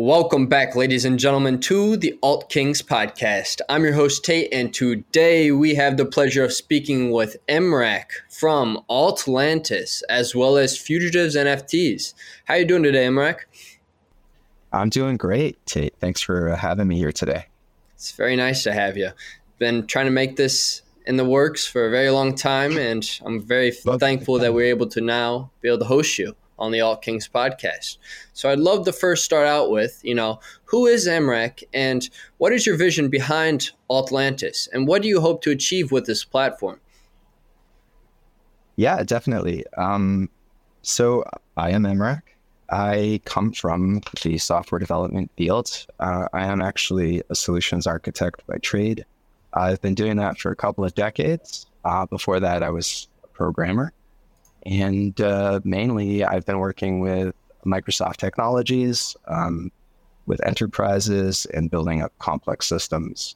Welcome back, ladies and gentlemen, to the Alt Kings podcast. I'm your host, Tate, and today we have the pleasure of speaking with Emrak from Altlantis, as well as Fugitives NFTs. How are you doing today, Emrak? I'm doing great, Tate. Thanks for uh, having me here today. It's very nice to have you. Been trying to make this in the works for a very long time, and I'm very thankful that we're able to now be able to host you on the Alt Kings podcast. So I'd love to first start out with, you know, who is Emrak and what is your vision behind Altlantis and what do you hope to achieve with this platform? Yeah, definitely. Um, so I am Emrak. I come from the software development field. Uh, I am actually a solutions architect by trade. I've been doing that for a couple of decades. Uh, before that, I was a programmer. And uh, mainly, I've been working with Microsoft technologies, um, with enterprises, and building up complex systems.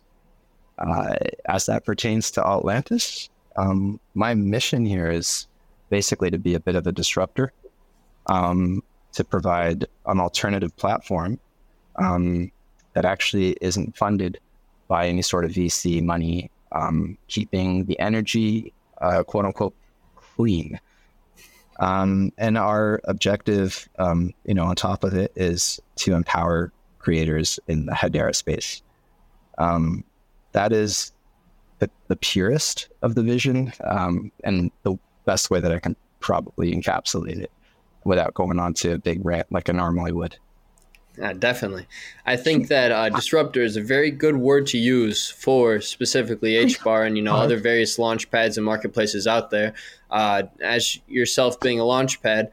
Uh, as that pertains to Altlantis, um, my mission here is basically to be a bit of a disruptor, um, to provide an alternative platform um, that actually isn't funded by any sort of VC money, um, keeping the energy, uh, quote unquote, clean. Um, and our objective, um, you know, on top of it is to empower creators in the Hedera space. Um, that is the, the, purest of the vision um, and the best way that I can probably encapsulate it without going on to a big rant like I normally would. Yeah, definitely. I think that uh, disruptor is a very good word to use for specifically HBAR and you know other various launch pads and marketplaces out there. Uh, as yourself being a launch pad,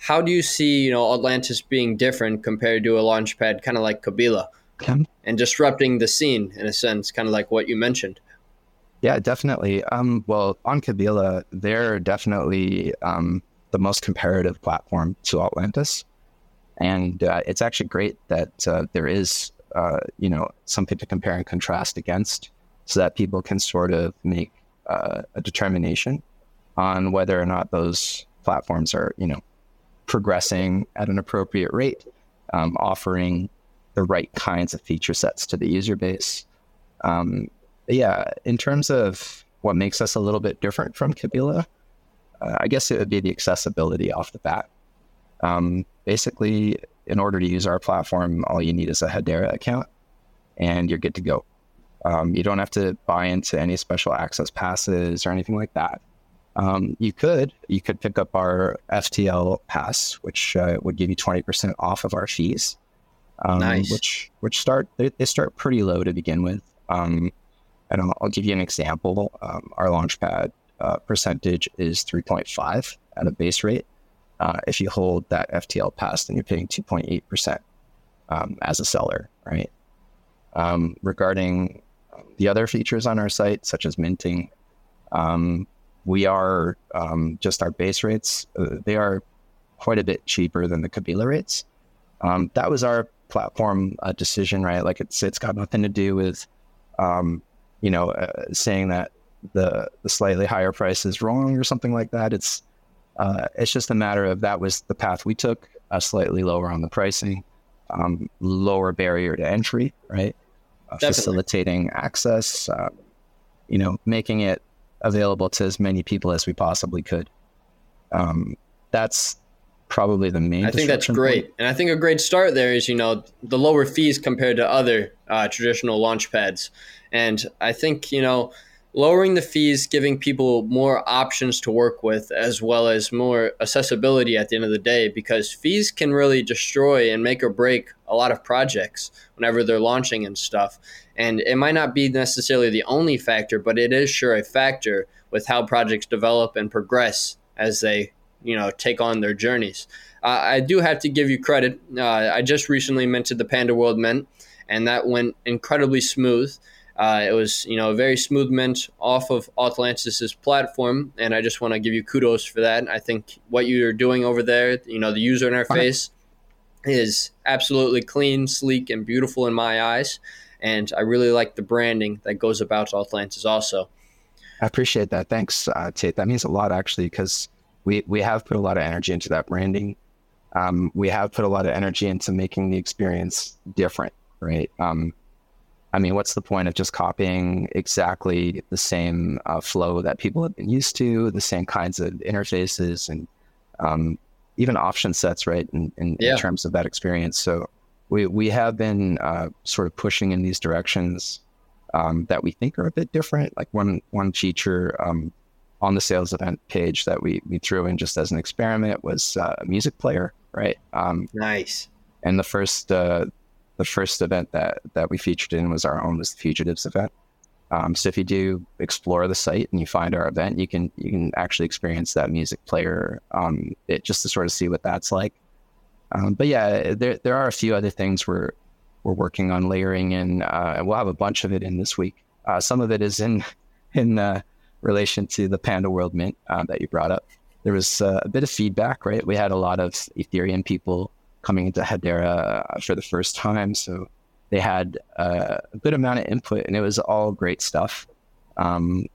how do you see you know Altlantis being different compared to a launch pad kind of like Kabila and disrupting the scene in a sense, kind of like what you mentioned? Yeah, definitely. Um, well, on Kabila, they're definitely um, the most comparative platform to Altlantis. And uh, it's actually great that uh, there is, uh, you know, something to compare and contrast against, so that people can sort of make uh, a determination on whether or not those platforms are, you know, progressing at an appropriate rate, um, offering the right kinds of feature sets to the user base. Um, yeah, in terms of what makes us a little bit different from Kabila, uh, I guess it would be the accessibility off the bat. Um, basically, in order to use our platform, all you need is a Hedera account and you're good to go. Um, you don't have to buy into any special access passes or anything like that. Um, you could you could pick up our FTL pass, which uh, would give you twenty percent off of our fees. Um, nice. Which which start they, they, start pretty low to begin with. Um, and I'll, I'll, give you an example. Um, our Launchpad uh, percentage is three point five at a base rate, uh, if you hold that FTL pass, then you're paying 2.8% um, as a seller, right? Um, regarding the other features on our site, such as minting, um, we are um, just our base rates, uh, they are quite a bit cheaper than the Kabila rates. Um, that was our platform uh, decision, right? Like it's it's got nothing to do with, um, you know, uh, saying that the the slightly higher price is wrong or something like that. It's uh, it's just a matter of that was the path we took, uh, slightly lower on the pricing, um, lower barrier to entry, right? Uh, facilitating access, uh, you know, making it available to as many people as we possibly could. Um, that's probably the main. I think that's great, point. and I think a great start there is you know the lower fees compared to other uh, traditional launch pads, and I think you know lowering the fees, giving people more options to work with, as well as more accessibility at the end of the day, because fees can really destroy and make or break a lot of projects whenever they're launching and stuff. And it might not be necessarily the only factor, but it is sure a factor with how projects develop and progress as they, you know, take on their journeys. Uh, I do have to give you credit. Uh, I just recently minted the Panda World Mint, and that went incredibly smooth. Uh, it was, you know, a very smooth mint off of Altlantis's platform, and I just want to give you kudos for that. I think what you're doing over there, you know, the user interface is absolutely clean, sleek, and beautiful in my eyes, and I really like the branding that goes about Altlantis also. I appreciate that. Thanks, uh, Tate. That means a lot actually, because we we have put a lot of energy into that branding. um, we have put a lot of energy into making the experience different, right? Um, I mean, what's the point of just copying exactly the same uh, flow that people have been used to, the same kinds of interfaces and um, even option sets, right? In, in, yeah. in, terms of that experience. So we, we have been uh, sort of pushing in these directions um, that we think are a bit different. Like one, one feature um, on the sales event page that we, we threw in just as an experiment was uh, a music player, right? Um, nice. And the first, uh, the first event that that we featured in was our own was the Fugitives event. Um, so if you do explore the site and you find our event, you can you can actually experience that music player um, it, just to sort of see what that's like. Um, but yeah, there there are a few other things we're we're working on layering in, uh, and we'll have a bunch of it in this week. Uh, some of it is in in uh, relation to the Panda World Mint uh, that you brought up. There was uh, a bit of feedback, right? We had a lot of Ethereum people coming into Hedera uh, for the first time. So they had uh, a good amount of input and it was all great stuff. Um,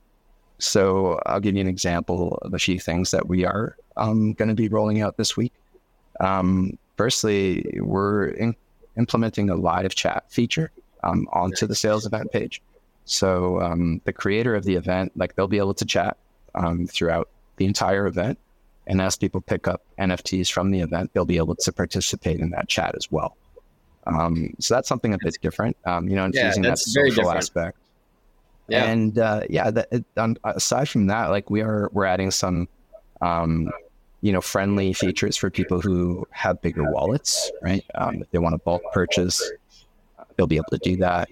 so I'll give you an example of a few things that we are um, going to be rolling out this week. Um, firstly, we're in- implementing a live chat feature um, onto the sales event page. So um, the creator of the event, like they'll be able to chat um, throughout the entire event. And as people pick up NFTs from the event, they'll be able to participate in that chat as well. Um, so that's something a bit different, um, you know, yeah, using that social aspect. Yeah. And uh, yeah, that, it, um, aside from that, like we are, we're adding some, um, you know, friendly features for people who have bigger wallets, right? Um, if they want to bulk purchase, they'll be able to do that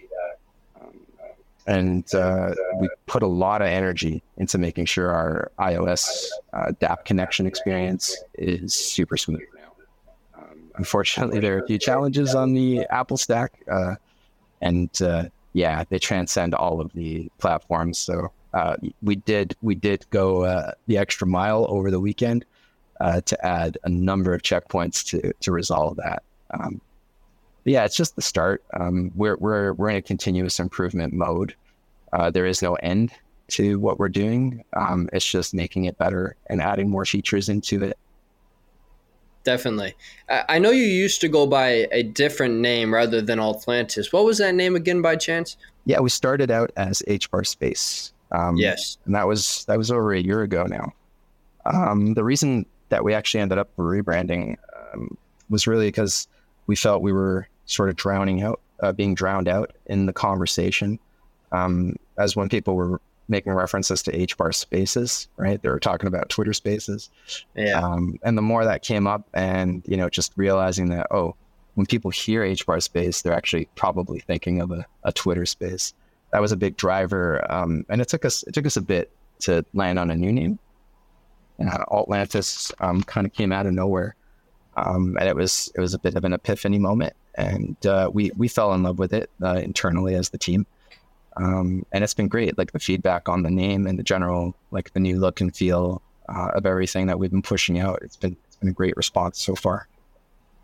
and uh, we put a lot of energy into making sure our iOS uh, DApp connection experience is super smooth. Um, unfortunately, there are a few challenges on the Apple stack, uh, and uh, yeah, they transcend all of the platforms. So uh, we did we did go uh, the extra mile over the weekend to add a number of checkpoints to to resolve that. Um, yeah, it's just the start. Um, we're we're we're in a continuous improvement mode. Uh, there is no end to what we're doing. Um, it's just making it better and adding more features into it. Definitely. I know you used to go by a different name rather than Altlantis. What was that name again, by chance? Yeah, we started out as HBAR Space. Um, yes, and that was that was over a year ago now. Um, the reason that we actually ended up rebranding um, was really because we felt we were sort of drowning out, uh, being drowned out in the conversation. Um, as when people were making references to HBAR spaces, right? They were talking about Twitter spaces. Yeah. Um, and the more that came up and, you know, just realizing that, oh, when people hear HBAR space, they're actually probably thinking of a, a Twitter space. That was a big driver. Um, and it took us, it took us a bit to land on a new name. Uh, Altlantis um, kind of came out of nowhere. Um, and it was, it was a bit of an epiphany moment. And uh, we, we fell in love with it uh, internally as the team. Um, and it's been great, like the feedback on the name and the general, like the new look and feel uh, of everything that we've been pushing out. It's been it's been a great response so far.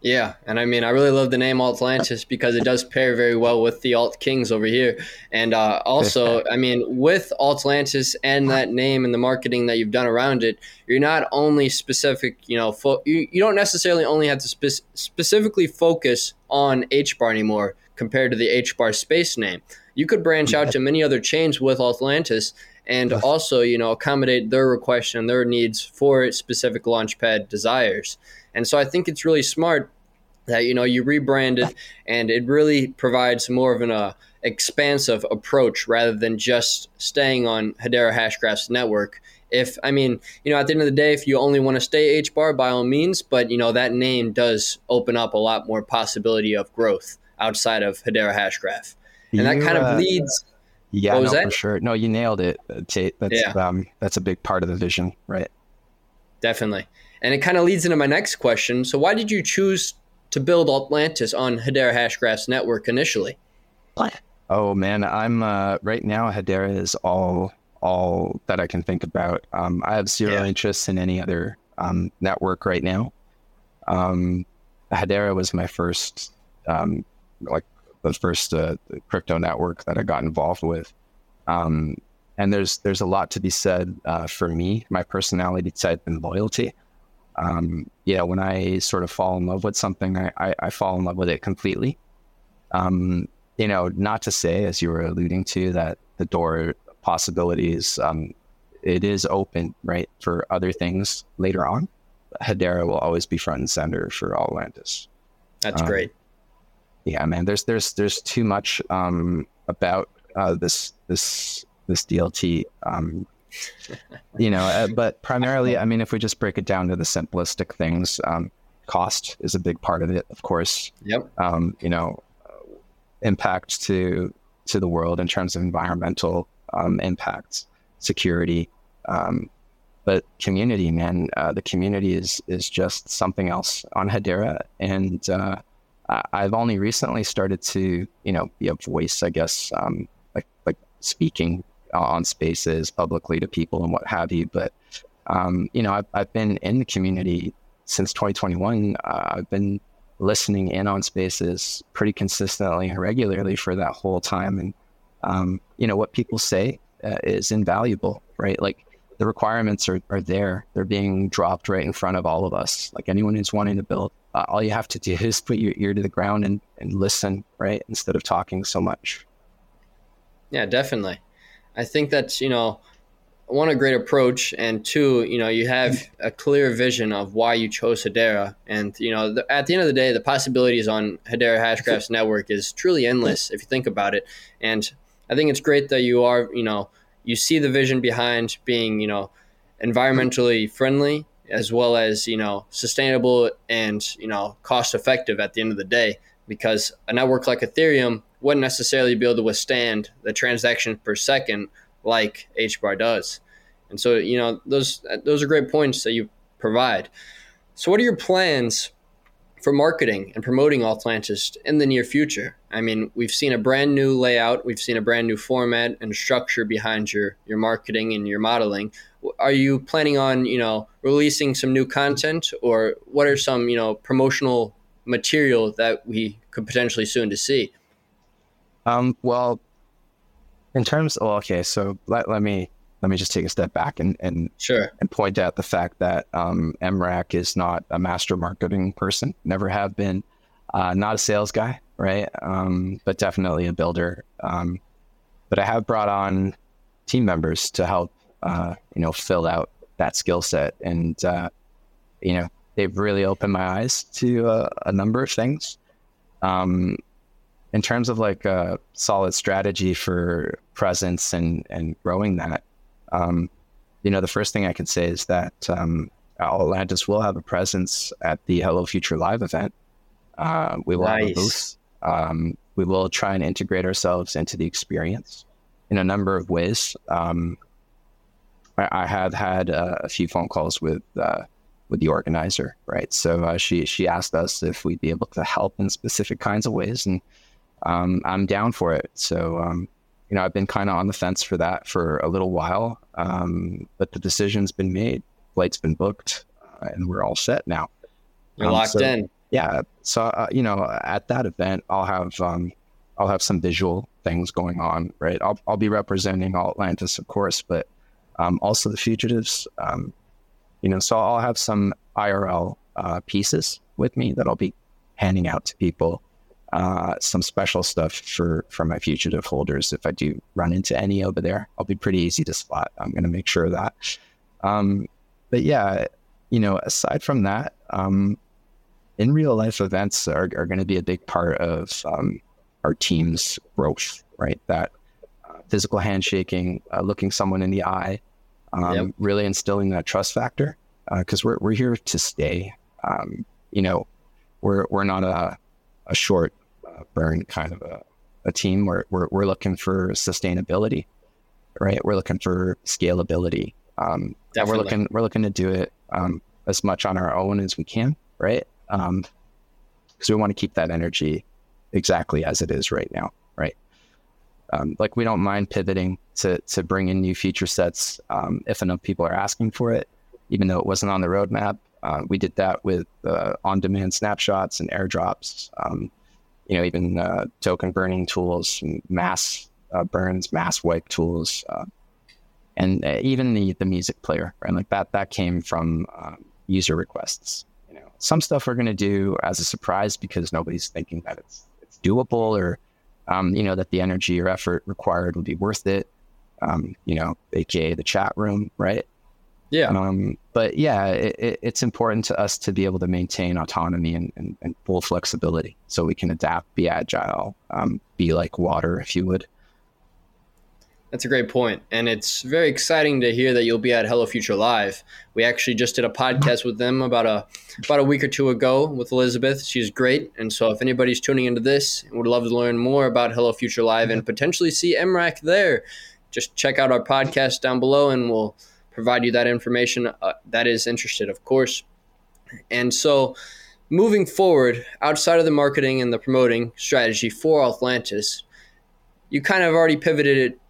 Yeah, and I mean, I really love the name Altlantis because it does pair very well with the Alt Kings over here, and uh, also, I mean, with Altlantis and that name and the marketing that you've done around it, you're not only specific, you know, fo- you, you don't necessarily only have to spe- specifically focus on H bar anymore compared to the H bar space name. You could branch out to many other chains with Altlantis and also, you know, accommodate their request and their needs for specific launchpad desires. And so I think it's really smart that you know you rebranded and it really provides more of an uh, expansive approach rather than just staying on Hedera Hashgraph's network. If I mean, you know, at the end of the day, if you only want to stay HBAR, by all means, but you know that name does open up a lot more possibility of growth outside of Hedera Hashgraph and that kind of uh, leads. Yeah, no, for sure. No, you nailed it, uh, Tate. That's yeah. um, that's a big part of the vision, right? Definitely, and it kind of leads into my next question. So, why did you choose to build Altlantis on Hedera Hashgraph's network initially? Oh man, I'm uh, right now. Hedera is all all that I can think about. Um, I have zero yeah. interest in any other um, network right now. Um, Hedera was my first um, like the first uh, crypto network that I got involved with. Um, and there's there's a lot to be said uh, for me, my personality type and loyalty. Um, you know, when I sort of fall in love with something, I, I, I fall in love with it completely. Um, you know, not to say, as you were alluding to, that the door possibilities, um, it is open, right, for other things later on. Hedera will always be front and center for Altlantis. That's um, great. Yeah, man. There's there's there's too much um, about uh, this this this DLT. Um, you know, uh, but primarily, I mean, if we just break it down to the simplistic things, um, cost is a big part of it, of course. Yep. Um, you know, impact to to the world in terms of environmental um, impacts, security, um, but community, man, uh, the community is is just something else on Hedera, and uh, I've only recently started to, you know, be a voice, I guess, um, like like speaking on spaces publicly to people and what have you. But um, you know, I've, I've been in the community since 2021. Uh, I've been listening in on spaces pretty consistently and regularly for that whole time, and um, you know, what people say uh, is invaluable, right? Like the requirements are, are there. They're being dropped right in front of all of us. Like anyone who's wanting to build, uh, all you have to do is put your ear to the ground and, and listen, right? Instead of talking so much. Yeah, definitely. I think that's, you know, one, a great approach. And two, you know, you have a clear vision of why you chose Hedera. And, you know, the, at the end of the day, the possibilities on Hedera Hashgraph's network is truly endless if you think about it. And I think it's great that you are, you know, you see the vision behind being, you know, environmentally friendly as well as, you know, sustainable and, you know, cost effective at the end of the day because a network like Ethereum wouldn't necessarily be able to withstand the transactions per second like HBAR does. And so, you know, those those are great points that you provide. So what are your plans for marketing and promoting Altlantis in the near future? I mean, we've seen a brand new layout, we've seen a brand new format and structure behind your your marketing and your modeling. Are you planning on, you know, releasing some new content, or what are some, you know, promotional material that we could potentially soon to see? Um, well, in terms, okay, so let, let me let me just take a step back and and sure and point out the fact that um, MRAC is not a master marketing person, never have been, uh, not a sales guy, right? Um, but definitely a builder. Um, but I have brought on team members to help, uh, you know, fill out that skill set, and uh, you know, they've really opened my eyes to uh, a number of things. Um, in terms of like a solid strategy for presence and and growing that, um, you know, the first thing I can say is that um, Altlantis will have a presence at the Hello Future Live event. Uh, we will nice. have a booth. Um, we will try and integrate ourselves into the experience in a number of ways. Um, I, I, have had uh, a few phone calls with uh, with the organizer, right? So uh, she she asked us if we'd be able to help in specific kinds of ways, and um, I'm down for it. So um, you know, I've been kind of on the fence for that for a little while, um, but the decision's been made, flight's been booked, uh, and we're all set now. You're um, locked so, in. Yeah. So uh, you know, at that event, I'll have um, I'll have some visual things going on, right? I'll I'll be representing Altlantis, of course, but um, also the fugitives. Um, you know, so I'll have some IRL uh, pieces with me that I'll be handing out to people uh, some special stuff for for my fugitive holders. If I do run into any over there, I'll be pretty easy to spot. I'm going to make sure of that. Um, but yeah, you know, aside from that, um, in real life events are, are going to be a big part of um, our team's growth, right? That uh, physical handshaking, uh, looking someone in the eye, um, yep. really instilling that trust factor because uh, we're we're here to stay. Um, you know, we're we're not a a short burn kind of a, a team where we're, we're looking for sustainability, right? We're looking for scalability. Um, and we're looking, we're looking to do it um, as much on our own as we can, right? Because um, we want to keep that energy exactly as it is right now? Um, like we don't mind pivoting to to bring in new feature sets um, if enough people are asking for it, even though it wasn't on the roadmap. Uh, we did that with uh, on-demand snapshots and airdrops. Um, you know, even uh, token burning tools, mass uh, burns, mass wipe tools, uh, and uh, even the the music player, right? Like that that came from um, user requests. You know, some stuff we're going to do as a surprise because nobody's thinking that it's it's doable or um, you know that the energy or effort required would be worth it. Um, you know, aka the chat room, right? Yeah. Um, but yeah, it, it, it's important to us to be able to maintain autonomy and, and, and full flexibility so we can adapt, be agile, um, be like water, if you would. That's a great point, and it's very exciting to hear that you'll be at Hello Future Live. We actually just did a podcast with them about a about a week or two ago with Elizabeth. She's great, and so if anybody's tuning into this and would love to learn more about Hello Future Live and potentially see MRAC there, just check out our podcast down below, and we'll provide you that information uh, that is interested, of course. And so, moving forward, outside of the marketing and the promoting strategy for Altlantis, you kind of already pivoted it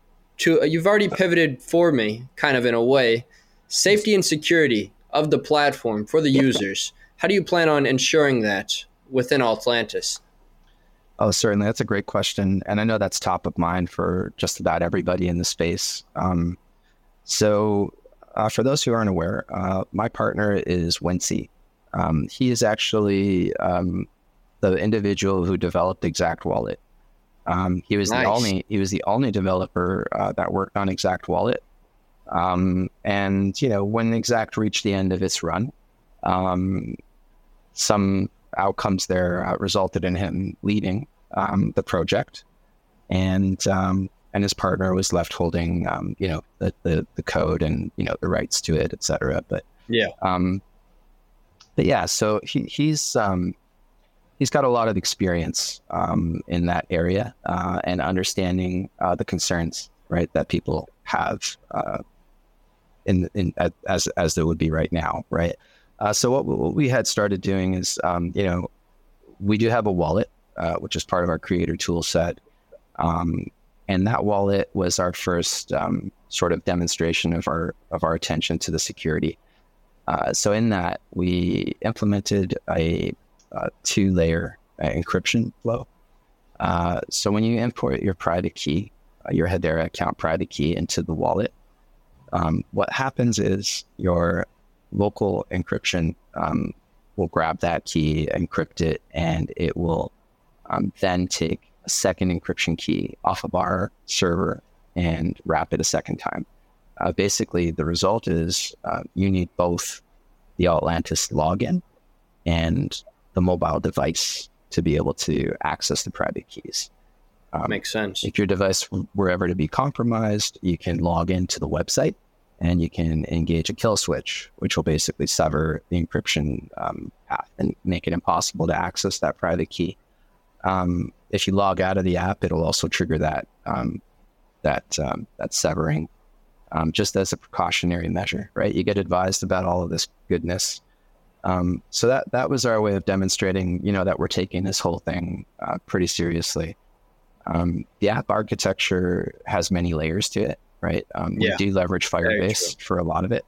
to you've already pivoted for me kind of in a way. Safety and security of the platform for the users. How do you plan on ensuring that within Altlantis? Oh certainly. That's a great question and i know that's top of mind for just about everybody in the space. Um, so uh, for those who aren't aware uh, my partner is wency. Um, he is actually um, the individual who developed exact wallet um, he was nice. the only he was the only developer uh, that worked on Exact Wallet. Um, and you know when Exact reached the end of its run, um, some outcomes there uh, resulted in him leaving um, the project, and um, and his partner was left holding um, you know the, the, the code and you know the rights to it, etc. But yeah, but yeah, so he, he's he's got a lot of experience um, in that area uh, and understanding uh, the concerns right that people have uh, in in as as there would be right now, right? Uh, so what, what, we had started doing is, um, you know, we do have a wallet, uh, which is part of our creator tool set. Um, and that wallet was our first um, sort of demonstration of our of our attention to the security. Uh, so in that, we implemented a uh, two layer uh, encryption flow. Uh, so when you import your private key, uh, your Hedera account private key into the wallet, um, what happens is your local encryption um, will grab that key, encrypt it, and it will um, then take a second encryption key off of our server and wrap it a second time. Uh, basically, the result is uh, you need both the Altlantis login and the mobile device to be able to access the private keys. Um, Makes sense. If your device were ever to be compromised, you can log into the website and you can engage a kill switch, which will basically sever the encryption um, path and make it impossible to access that private key. Um, if you log out of the app, it'll also trigger that um, that um, that severing, um, just as a precautionary measure. Right? You get advised about all of this goodness um, so that that was our way of demonstrating, you know, that we're taking this whole thing uh, pretty seriously. Um, the app architecture has many layers to it, right? Um, yeah. We do leverage Firebase for a lot of it.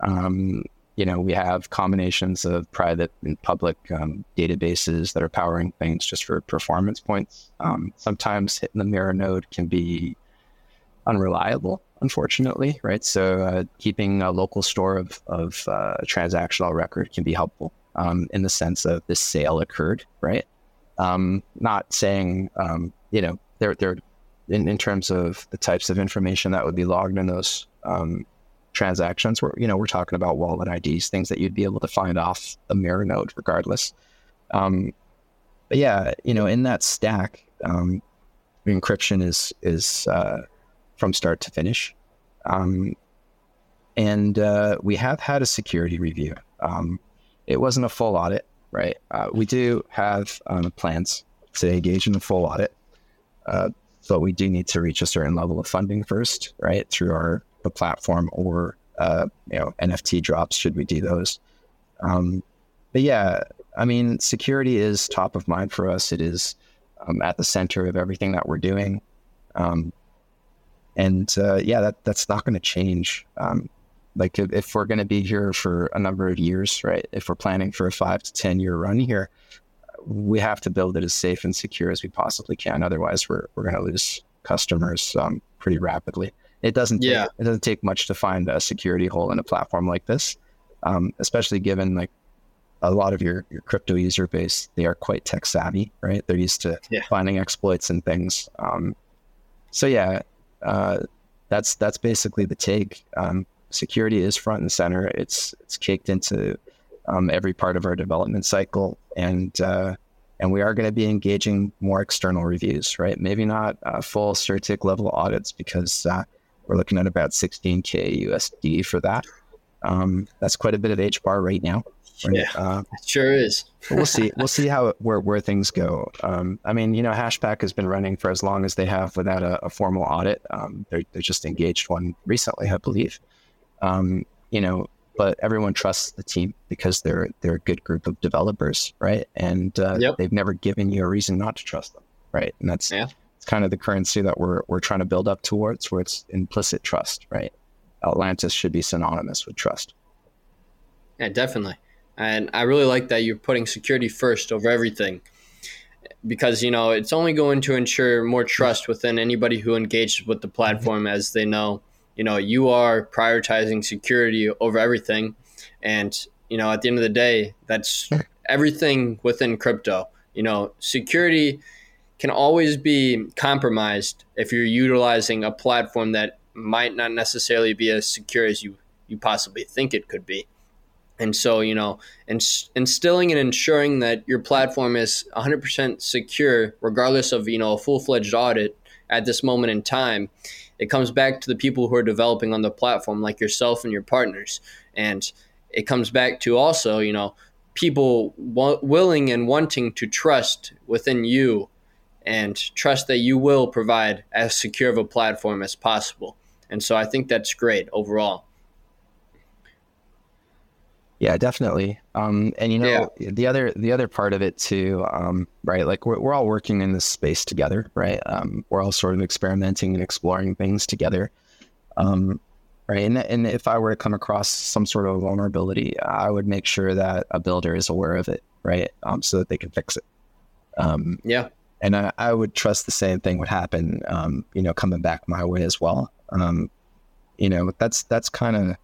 Um, you know, we have combinations of private and public um, databases that are powering things just for performance points. Um, sometimes hitting the mirror node can be unreliable unfortunately, right? So uh, keeping a local store of, of uh, transactional record can be helpful um, in the sense of this sale occurred, right? Um, not saying, um, you know, they're, in, in terms of the types of information that would be logged in those um, transactions, where, you know, we're talking about wallet IDs, things that you'd be able to find off a mirror node regardless. Um, but yeah, you know, in that stack, um, encryption is, is, uh, from start to finish. Um, and uh, we have had a security review. Um, it wasn't a full audit, right? Uh, we do have um, plans to engage in a full audit, uh, but we do need to reach a certain level of funding first, right? Through our the platform or uh, you know NFT drops should we do those. Um, but yeah, I mean, security is top of mind for us. It is um, at the center of everything that we're doing. Um, and uh, yeah, that that's not going to change. Um, like if, if we're going to be here for a number of years, right? If we're planning for a five to ten year run here, we have to build it as safe and secure as we possibly can. Otherwise, we're we're going to lose customers um, pretty rapidly. It doesn't take, yeah. it doesn't take much to find a security hole in a platform like this. um, especially given like a lot of your, your crypto user base, they are quite tech savvy, right? They're used to yeah. finding exploits and things. Um, so yeah, uh, that's that's basically the take. Um, security is front and center. It's it's caked into um, every part of our development cycle, and uh, and we are going to be engaging more external reviews, right? Maybe not uh, full CertiK level audits because uh, we're looking at about 16k USD for that. Um, that's quite a bit of HBAR right now. Right? Yeah, it sure is. we'll see. We'll see how where where things go. Um, I mean, you know, Hashpack has been running for as long as they have without a, a formal audit. Um, they're they just engaged one recently, I believe. Um, you know, but everyone trusts the team because they're they're a good group of developers, right? And uh, yep. they've never given you a reason not to trust them, right? And that's yeah. it's kind of the currency that we're we're trying to build up towards, where it's implicit trust, right? Altlantis should be synonymous with trust. Yeah, definitely. And I really like that you're putting security first over everything. Because you know it's only going to ensure more trust within anybody who engages with the platform mm-hmm. as they know you know you are prioritizing security over everything. And you know at the end of the day that's everything within crypto. You know security can always be compromised if you're utilizing a platform that might not necessarily be as secure as you you possibly think it could be and so, you know, ins- instilling and ensuring that your platform is 100% secure, regardless of, you know, a full fledged audit at this moment in time, it comes back to the people who are developing on the platform, like yourself and your partners. And it comes back to also, you know, people w- willing and wanting to trust within you and trust that you will provide as secure of a platform as possible. And so I think that's great overall. Yeah, definitely. Um, and you know, yeah. the other the other part of it too, um, right? Like we're we're all working in this space together, right? Um, we're all sort of experimenting and exploring things together, um, right? And and if I were to come across some sort of vulnerability, I would make sure that a builder is aware of it, right? Um, so that they can fix it. Um, yeah. And I, I would trust the same thing would happen, um, you know, coming back my way as well. Um, you know, that's that's kind of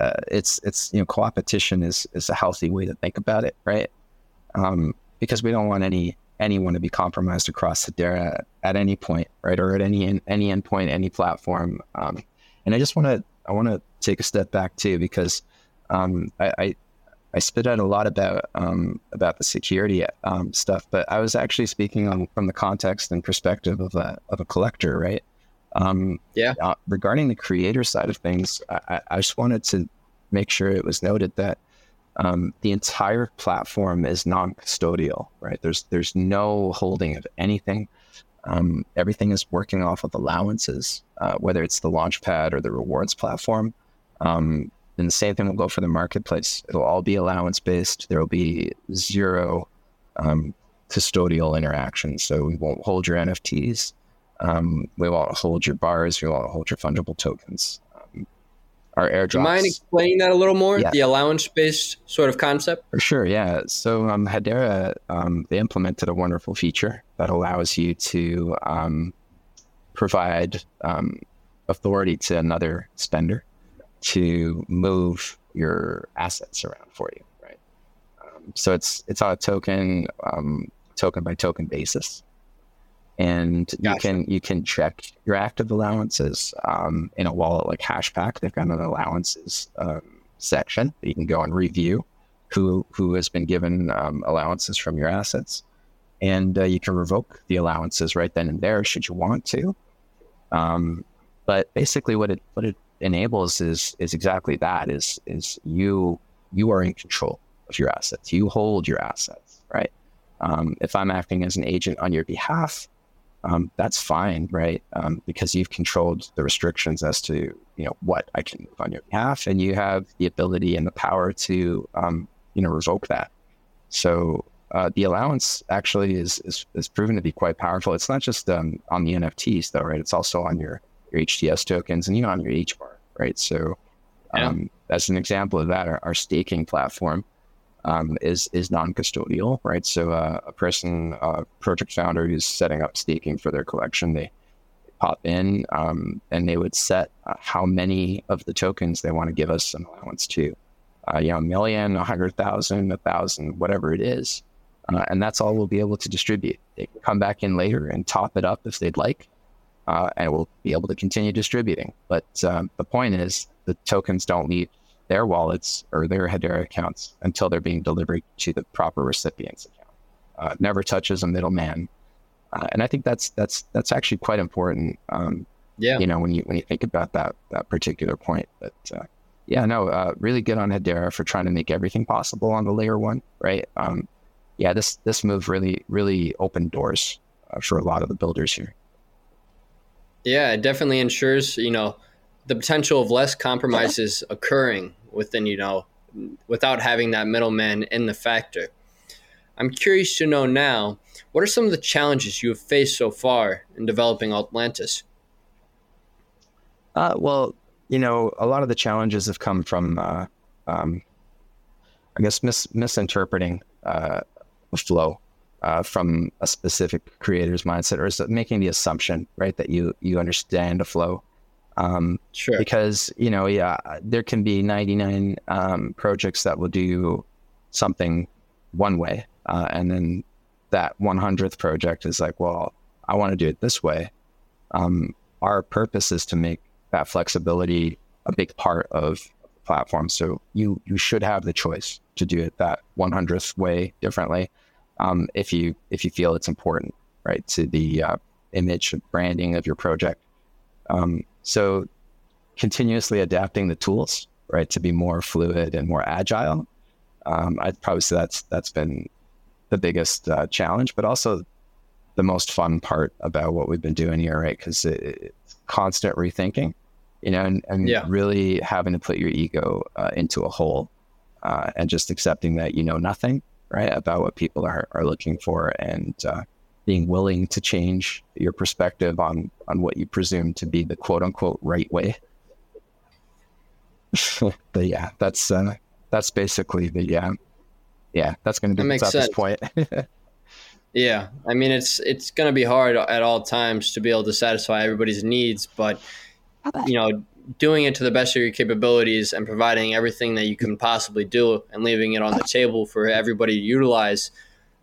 uh, it's it's you know co-opetition is is a healthy way to think about it, right? Um, because we don't want any anyone to be compromised across the Hedera at any point, right, or at any any endpoint, any platform. Um, and I just want to I want to take a step back too because um, I, I, I spit out a lot about um, about the security um, stuff, but I was actually speaking on from the context and perspective of a of a collector, right? Um, yeah. Uh, regarding the creator side of things, I, I, just wanted to make sure it was noted that um, the entire platform is non-custodial. Right? There's there's no holding of anything. Um, everything is working off of allowances, uh, whether it's the Launchpad or the rewards platform. Um, and the same thing will go for the marketplace. It'll all be allowance based. There will be zero um, custodial interaction. So we won't hold your NFTs. Um, we won't hold your bars. We won't hold your fungible tokens. Um, our airdrops. Do you mind explaining that a little more? Yeah. The allowance-based sort of concept. For sure. Yeah. So um, Hedera um, they implemented a wonderful feature that allows you to um, provide um, authority to another spender to move your assets around for you. Right. Um, so it's it's on a token token by token basis and gotcha. you can you can check your active allowances um, in a wallet like Hashpack. They've got an allowances um, section that you can go and review who who has been given um, allowances from your assets, and uh, you can revoke the allowances right then and there should you want to. Um, but basically, what it what it enables is is exactly that is is you you are in control of your assets. You hold your assets, right? Um, if I'm acting as an agent on your behalf, um, that's fine, right? Um, because you've controlled the restrictions as to you know what I can move on your behalf, and you have the ability and the power to um, you know revoke that. So uh, the allowance actually is, is, is proven to be quite powerful. It's not just um, on the NFTs though, right? It's also on your your HTS tokens and even on your HBAR, right? So yeah. Um, as an example of that, our, our staking platform um, is is non-custodial, right? So uh, a person, a project founder who's setting up staking for their collection, they pop in um, and they would set uh, how many of the tokens they want to give us an allowance to. uh, you know, a million, a hundred thousand, a thousand, whatever it is. Uh, and that's all we'll be able to distribute. They can come back in later and top it up if they'd like, uh, and we'll be able to continue distributing. But um, the point is, the tokens don't leave their wallets or their Hedera accounts until they're being delivered to the proper recipient's account. Uh, never touches a middleman, uh, and I think that's that's that's actually quite important. Um, yeah, you know, when you when you think about that that particular point, but uh, yeah, no, uh, really good on Hedera for trying to make everything possible on the layer one, right? Um, yeah, this this move really really opened doors uh, for a lot of the builders here. Yeah, it definitely ensures you know the potential of less compromises occurring within you know without having that middleman in the factor. I'm curious to know now what are some of the challenges you have faced so far in developing Altlantis? Uh, well, you know, a lot of the challenges have come from, uh, um, I guess, mis- misinterpreting uh, a flow uh, from a specific creator's mindset, or making the assumption, right, that you you understand a flow. Um, sure. Because you know, yeah, there can be 99 um, projects that will do something one way, uh, and then that 100th project is like, well, I want to do it this way. Um, our purpose is to make that flexibility a big part of the platform. So you you should have the choice to do it that 100th way differently, um, if you if you feel it's important, right, to the uh, image branding of your project. Um, so continuously adapting the tools, right, to be more fluid and more agile. Um, I'd probably say that's that's been the biggest uh, challenge, but also the most fun part about what we've been doing here, right? Because it, it's constant rethinking you know, and, and yeah. really having to put your ego uh, into a hole uh, and just accepting that you know nothing, right, about what people are, are looking for and uh, being willing to change your perspective on, on what you presume to be the quote unquote right way. but yeah, that's, uh, that's basically the, yeah, yeah, that's going to be the toughest point. yeah. I mean, it's, it's going to be hard at all times to be able to satisfy everybody's needs, but you know, doing it to the best of your capabilities and providing everything that you can possibly do and leaving it on the table for everybody to utilize.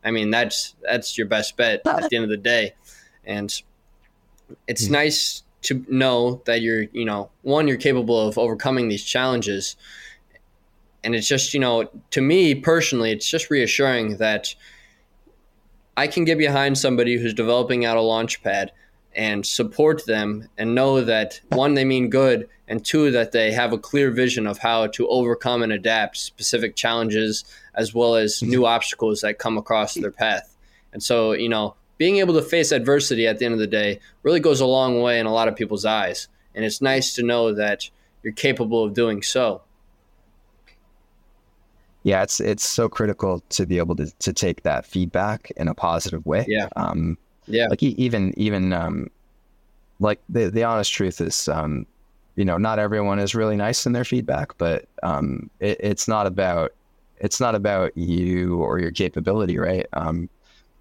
I mean, that's that's your best bet at the end of the day. And it's mm-hmm. nice to know that you're, you know, one, you're capable of overcoming these challenges. And it's just, you know, to me personally, it's just reassuring that I can get behind somebody who's developing out a launch pad and support them and know that one they mean good and two that they have a clear vision of how to overcome and adapt specific challenges as well as mm-hmm. new obstacles that come across their path. And so you know being able to face adversity at the end of the day really goes a long way in a lot of people's eyes. And it's nice to know that you're capable of doing so. Yeah it's it's so critical to be able to, to take that feedback in a positive way. Yeah. Um, yeah. Like even even um, like the the honest truth is um, you know, not everyone is really nice in their feedback, but um, it, it's not about it's not about you or your capability, right? Um,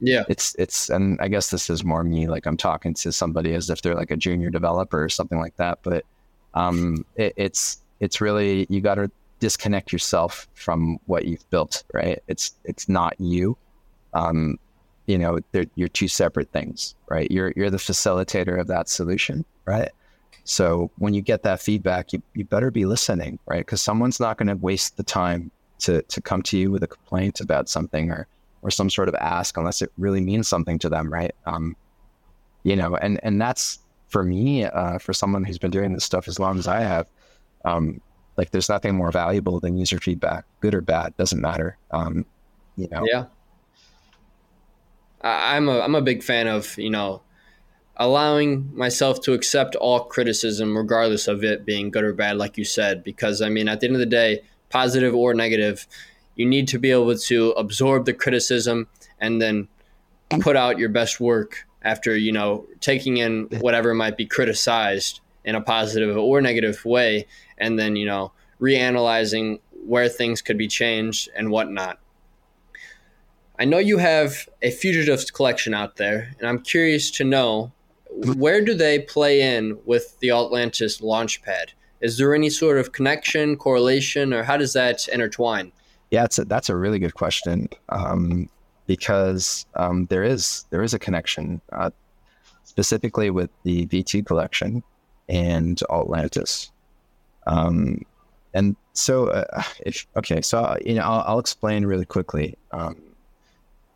yeah, it's it's, and I guess this is more me. Like I'm talking to somebody as if they're like a junior developer or something like that. But um, it, it's it's really you got to disconnect yourself from what you've built, right? It's it's not you. Um, you know you're two separate things right you're you're the facilitator of that solution right so when you get that feedback you, you better be listening right because someone's not going to waste the time to to come to you with a complaint about something or or some sort of ask unless it really means something to them right? Um you know and and that's for me uh, for someone who's been doing this stuff as long as i have um like there's nothing more valuable than user feedback good or bad doesn't matter um you know? Yeah. I'm a I'm a big fan of you know allowing myself to accept all criticism regardless of it being good or bad like you said because I mean at the end of the day positive or negative you need to be able to absorb the criticism and then put out your best work after you know taking in whatever might be criticized in a positive or negative way and then you know reanalyzing where things could be changed and whatnot. I know you have a fugitives collection out there, and I'm curious to know where do they play in with the Altlantis Launchpad, Is there any sort of connection, correlation, or how does that intertwine? Yeah, a, that's a really good question um, because um, there is there is a connection uh, specifically with the V2 collection and Altlantis. Um, and so, uh, if okay, so uh, you know, I'll, I'll explain really quickly. Um,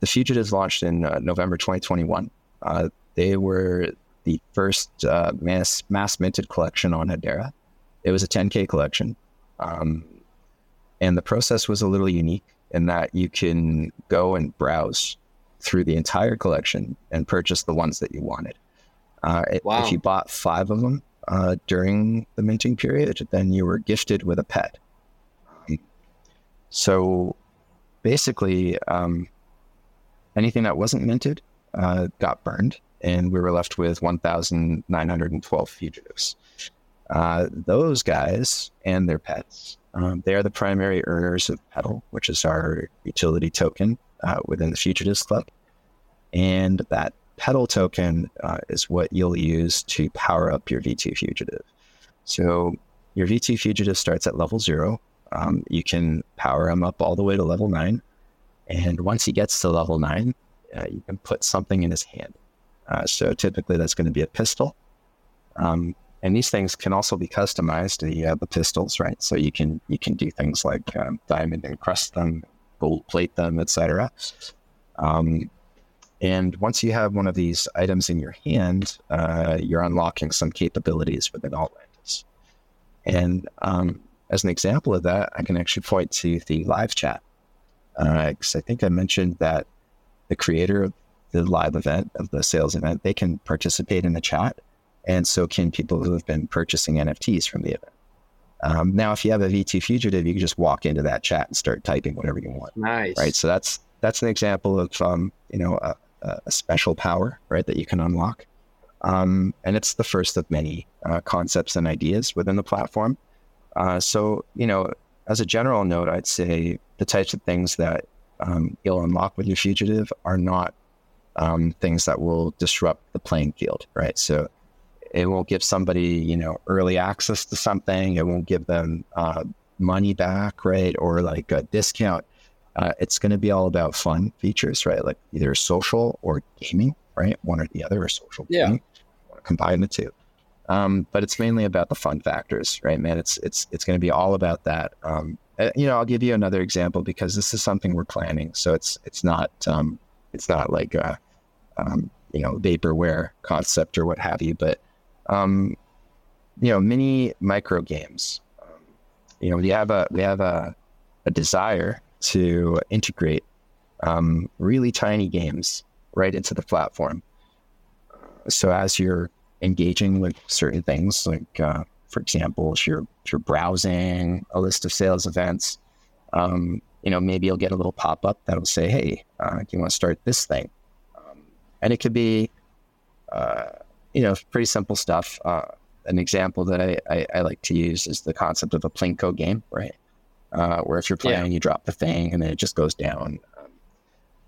the Fugitives launched in uh, November 2021. Uh, they were the first uh, mass mass minted collection on Hedera. It was a 10k collection, um, and the process was a little unique in that you can go and browse through the entire collection and purchase the ones that you wanted. Uh, wow. If you bought five of them uh, during the minting period, then you were gifted with a pet. So basically, um, anything that wasn't minted uh, got burned, and we were left with 1,912 fugitives. Uh, those guys and their pets, um, they are the primary earners of Petal, which is our utility token uh, within the Fugitives Club. And that Petal token uh, is what you'll use to power up your V2 Fugitive. So your V2 Fugitive starts at level zero. Um, you can power him up all the way to level nine. And once he gets to level nine, uh, you can put something in his hand. Uh, so typically that's going to be a pistol. Um, and these things can also be customized. The uh, the pistols, right? So you can you can do things like um, diamond encrust them, gold plate them, etc. Um, and once you have one of these items in your hand, uh, you're unlocking some capabilities within Altlantis. And um, as an example of that, I can actually point to the live chat. Because uh, I think I mentioned that the creator of the live event, of the sales event, they can participate in the chat. And so can people who have been purchasing NFTs from the event. Um, now, if you have a V2 fugitive, you can just walk into that chat and start typing whatever you want. Nice. Right. So that's that's an example of um, you know a, a, special power right that you can unlock, um, and it's the first of many uh, concepts and ideas within the platform. Uh, so you know, as a general note, I'd say the types of things that um, you'll unlock with your fugitive are not um, things that will disrupt the playing field, right? So it won't give somebody, you know, early access to something. It won't give them uh, money back, right? Or like a discount. Uh, it's going to be all about fun features, right? Like either social or gaming, right? One or the other, or social. Yeah. Gaming. Combine the two. Um, but it's mainly about the fun factors, right, man? It's it's it's going to be all about that. Um, uh, you know, I'll give you another example because this is something we're planning. So it's it's not um, it's not like a um, you know vaporware concept or what have you, but um, you know, mini micro games. You know, we have a we have a, a desire to integrate um, really tiny games right into the platform. So as you're engaging with certain things, like uh, for example, if you're if you're browsing a list of sales events, um, you know, maybe you'll get a little pop up that'll say, "Hey, uh, do you want to start this thing?" Um, and it could be, uh, you know, pretty simple stuff. Uh, an example that I, I, I, like to use is the concept of a plinko game, right? Uh, where if you're playing, yeah. you drop the thing and then it just goes down. Um,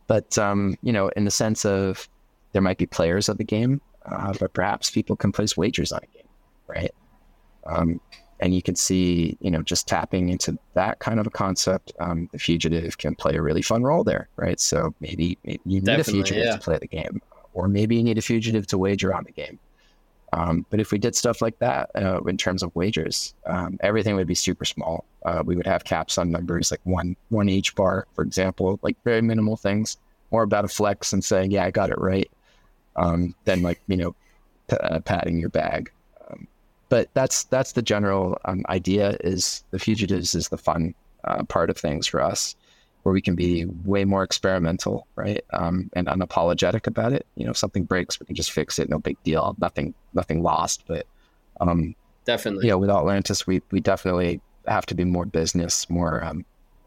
but um, you know, in the sense of there might be players of the game, uh, but perhaps people can place wagers on a game, right? Um, and you can see, you know, just tapping into that kind of a concept, um, the fugitive can play a really fun role there, right? So maybe, maybe you need Definitely, a fugitive yeah. to play the game, or maybe you need a fugitive to wager on the game. Um, but if we did stuff like that uh, in terms of wagers, um, everything would be super small. Uh, we would have caps on numbers like one one HBAR, for example, like very minimal things. More about a flex and saying, "Yeah, I got it right," um, than like you know, p- uh, patting your bag but that's that's the general um, idea. Is the fugitives is the fun uh, part of things for us, where we can be way more experimental, right, um, and unapologetic about it. You know, if something breaks, we can just fix it. No big deal. Nothing nothing lost. But um, definitely, you know, with Altlantis, we we definitely have to be more business, more um,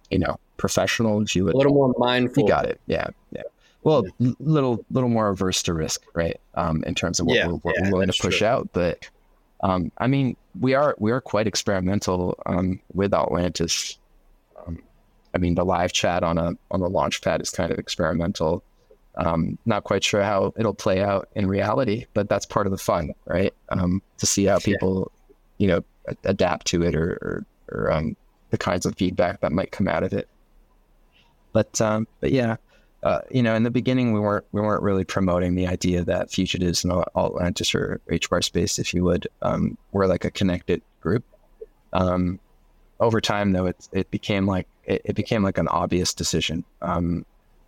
you know, professional. You would, a little more mindful. You got it. Yeah, yeah. Well, yeah. little little more averse to risk, right? Um, in terms of what yeah, we're, we're willing to push true. out, but um, I mean, we are we are quite experimental um, with Altlantis. I mean, the live chat on a on the launch pad is kind of experimental. Um, not quite sure how it'll play out in reality, but that's part of the fun, right? Um, to see how people, you know, adapt to it or, or, or um, the kinds of feedback that might come out of it. But um, but yeah, uh, you know, in the beginning we weren't we weren't really promoting the idea that fugitives and Altlantis or HBAR space, if you would, um, were like a connected group. Um, over time, though, it it became like it, it became like an obvious decision um,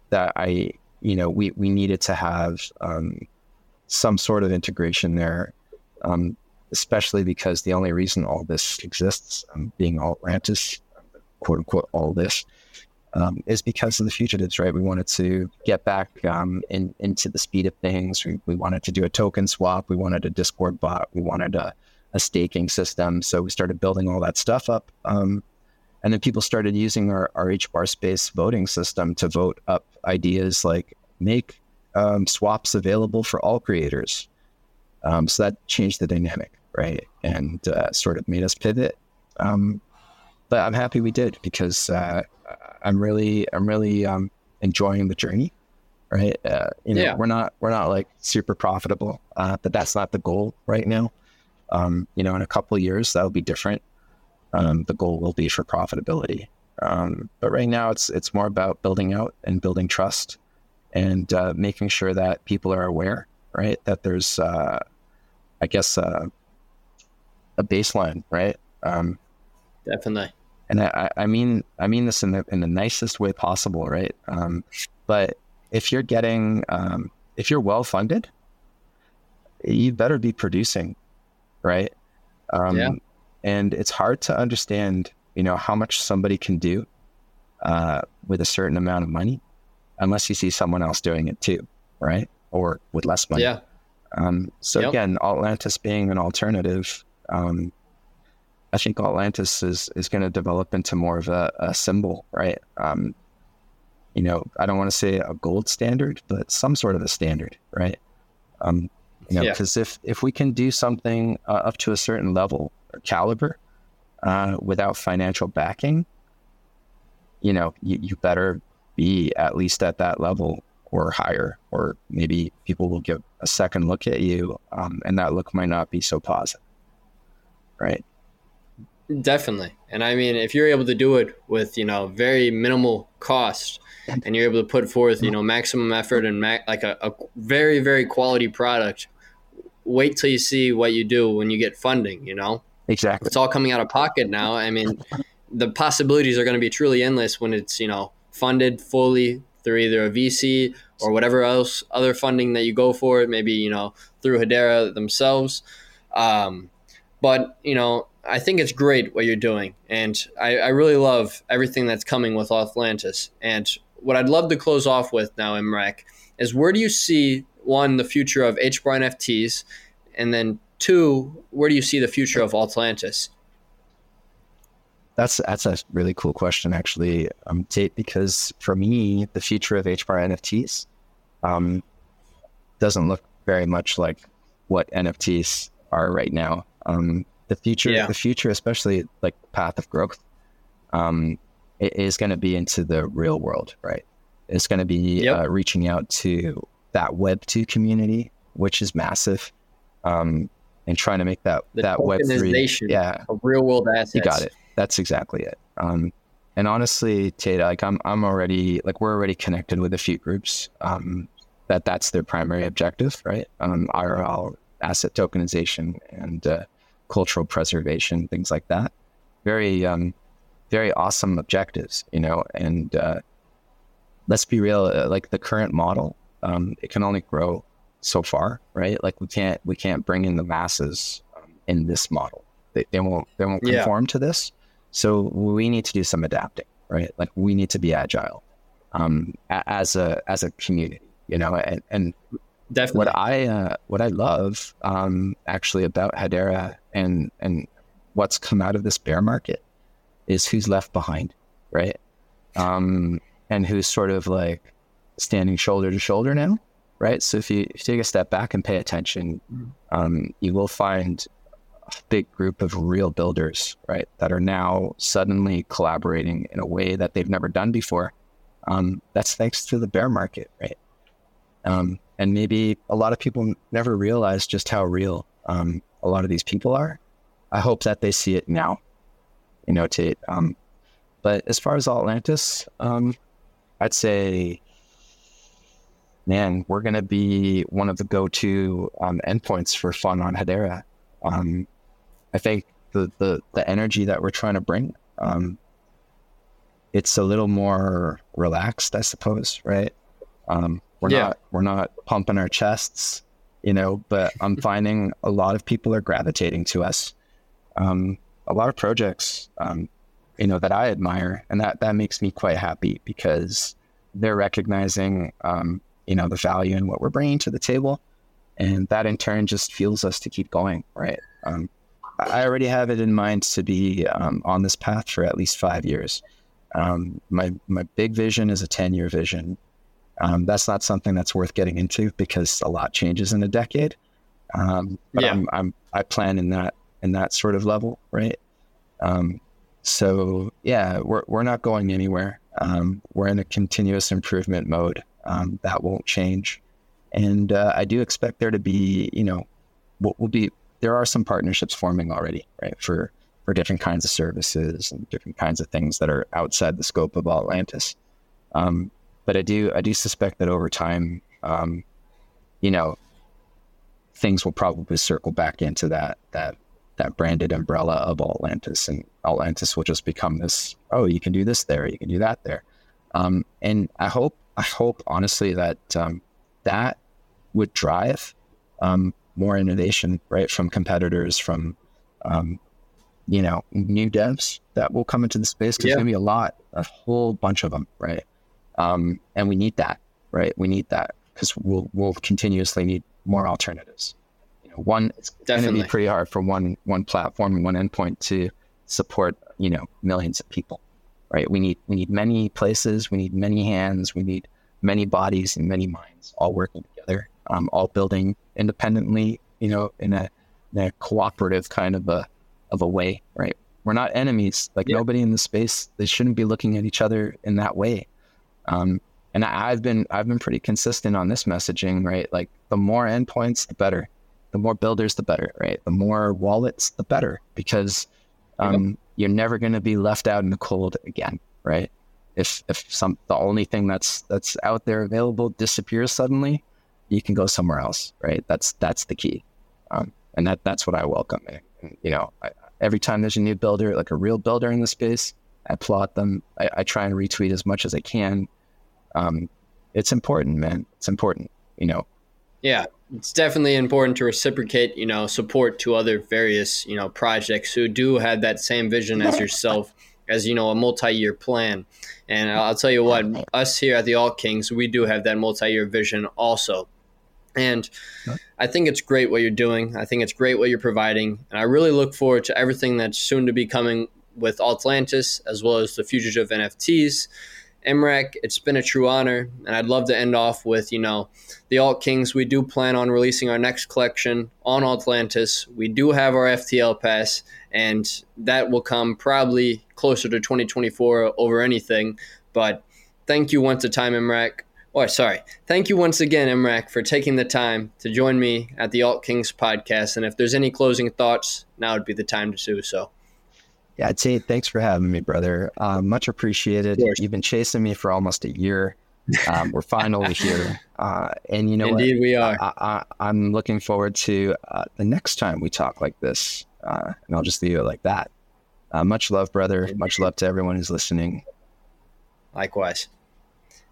that I you know we we needed to have um, some sort of integration there, um, especially because the only reason all this exists, um, being Altlantis, quote unquote, all this, um, is because of the fugitives, right? We wanted to get back um, in, into the speed of things. We, we, wanted to do a token swap. We wanted a Discord bot. We wanted a, a staking system. So we started building all that stuff up. Um, and then people started using our, our HBAR space voting system to vote up ideas like make um, swaps available for all creators. Um, so that changed the dynamic, right? And uh, sort of made us pivot. Um, but I'm happy we did because uh, I'm really I'm really um, enjoying the journey. Right, uh, you know, yeah. we're not we're not like super profitable, uh, but that's not the goal right now. Um, you know, in a couple years that'll be different. Um, the goal will be for profitability, um, but right now it's it's more about building out and building trust, and uh, making sure that people are aware, right? That there's, uh, I guess, uh, a baseline, right? Um, Definitely and I, I mean I mean this in the in the nicest way possible, right? Um, but if you're getting um, if you're well funded, you better be producing, right? Um, yeah. And it's hard to understand, you know, how much somebody can do uh, with a certain amount of money, unless you see someone else doing it too, right? Or with less money. Yeah. Um, so yep. again, Altlantis being an alternative, um, I think Altlantis is is going to develop into more of a, a symbol, right? Um, you know, I don't want to say a gold standard, but some sort of a standard, right? Um, you know, because yeah. if if we can do something uh, up to a certain level or caliber uh, without financial backing, you know, you, you better be at least at that level or higher, or maybe people will give a second look at you, um, and that look might not be so positive, right? Definitely. And I mean, if you're able to do it with, you know, very minimal cost and you're able to put forth, you know, maximum effort and ma- like a, a very, very quality product, wait till you see what you do when you get funding, you know? Exactly. It's all coming out of pocket now. I mean, the possibilities are going to be truly endless when it's, you know, funded fully through either a VC or whatever else other funding that you go for, it, maybe, you know, through Hedera themselves. Um, but, you know, I think it's great what you're doing, and I, I, really love everything that's coming with Altlantis. And what I'd love to close off with now, Imrek, is where do you see one the future of HBAR NFTs, and then two, where do you see the future of Altlantis? That's that's a really cool question, actually, um, Tate. Because for me, the future of HBAR NFTs um, doesn't look very much like what NFTs are right now. Um, the future, yeah. the future, especially like path of growth, um, it is going to be into the real world, right? It's going to be yep. uh, reaching out to that Web two community, which is massive, um, and trying to make that the that Web three, yeah, of real world assets. You got it. That's exactly it. Um, and honestly, Tata, like I'm, I'm already like we're already connected with a few groups um, that that's their primary objective, right? Um, IRL asset tokenization and uh, cultural preservation, things like that. Very, um, very awesome objectives, you know. And uh, let's be real, uh, like the current model, um, it can only grow so far, right? Like we can't we can't bring in the masses um, in this model. They, they won't they won't conform yeah. to this. So we need to do some adapting, right? Like we need to be agile um, as a as a community, you know, and, and Definitely. What I uh, what I love um, actually about Hedera and and what's come out of this bear market is who's left behind, right? Um, and who's sort of like standing shoulder to shoulder now, right? So if you, if you take a step back and pay attention, mm-hmm. um, you will find a big group of real builders, right, that are now suddenly collaborating in a way that they've never done before. Um, that's thanks to the bear market, right? Um, and maybe a lot of people never realize just how real um, a lot of these people are. I hope that they see it now. You know, Tate. Um, but as far as Altlantis, um, I'd say, man, we're going to be one of the go-to um, endpoints for fun on Hedera. Um, I think the, the the energy that we're trying to bring, um, it's a little more relaxed, I suppose, right? Um, we're yeah. not we're not pumping our chests, you know, but I'm finding a lot of people are gravitating to us. Um, a lot of projects, um, you know, that I admire, and that that makes me quite happy because they're recognizing, um, you know, the value in what we're bringing to the table, and that in turn just fuels us to keep going, right? Um, I already have it in mind to be um, on this path for at least five years. Um, my my big vision is a ten year vision. Um, that's not something that's worth getting into because a lot changes in a decade. Um, but yeah. I'm, I'm, i plan in that in that sort of level, right? Um, so yeah, we're we're not going anywhere. Um, we're in a continuous improvement mode. Um, that won't change, and uh, I do expect there to be, you know, will we'll be there are some partnerships forming already, right? For for different kinds of services and different kinds of things that are outside the scope of Altlantis. Um, but I do I do suspect that over time, um, you know, things will probably circle back into that that that branded umbrella of Altlantis, and Altlantis will just become this. Oh, you can do this there, you can do that there, um, and I hope I hope honestly that um, that would drive um, more innovation, right, from competitors, from um, you know, new devs that will come into the space because yeah. there's gonna be a lot, a whole bunch of them, right? Um, and we need that, right? We need that because we'll we'll continuously need more alternatives. You know, one it's going to be pretty hard for one one platform and one endpoint to support you know millions of people, right? We need we need many places, we need many hands, we need many bodies and many minds all working together, um, all building independently, you know, in a, in a cooperative kind of a of a way, right? We're not enemies. Like yeah. nobody in the space, they shouldn't be looking at each other in that way. Um, and I, have been I've been pretty consistent on this messaging, right? Like the more endpoints, the better. The more builders, the better, right? The more wallets, the better, because um. You're never going to be left out in the cold again, right? If if some the only thing that's that's out there available disappears suddenly, you can go somewhere else, right? That's that's the key, um, and that that's what I welcome. And, you know, I, every time there's a new builder, like a real builder in the space, I plot them. I, I try and retweet as much as I can. Um, it's important, man. It's important, you know. Yeah, it's definitely important to reciprocate, you know, support to other various, you know, projects who do have that same vision as yourself, as you know, a multi-year plan. And I'll tell you what, us here at the Alt Kings, we do have that multi-year vision also. And I think it's great what you're doing. I think it's great what you're providing. And I really look forward to everything that's soon to be coming with Altlantis, as well as the fugitive NFTs. Imrek, it's been a true honor, and I'd love to end off with, you know, the Alt Kings. We do plan on releasing our next collection on Altlantis. We do have our FTL pass, and that will come probably closer to 2024 over anything. But thank you once a time, Imrek. Or sorry. Thank you once again, Imrek, for taking the time to join me at the Alt Kings podcast. And if there's any closing thoughts, now would be the time to do so. Yeah, I'd thanks for having me, brother. Uh, much appreciated. You've been chasing me for almost a year. Um, we're finally here. Uh, and you know Indeed, what? we are. I, am looking forward to uh, the next time we talk like this. Uh, and I'll just leave it like that. Uh, much love, brother. Much love to everyone who's listening. Likewise.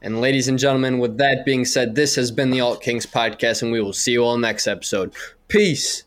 And ladies and gentlemen, with that being said, this has been the Alt Kings podcast, and we will see you all next episode. Peace.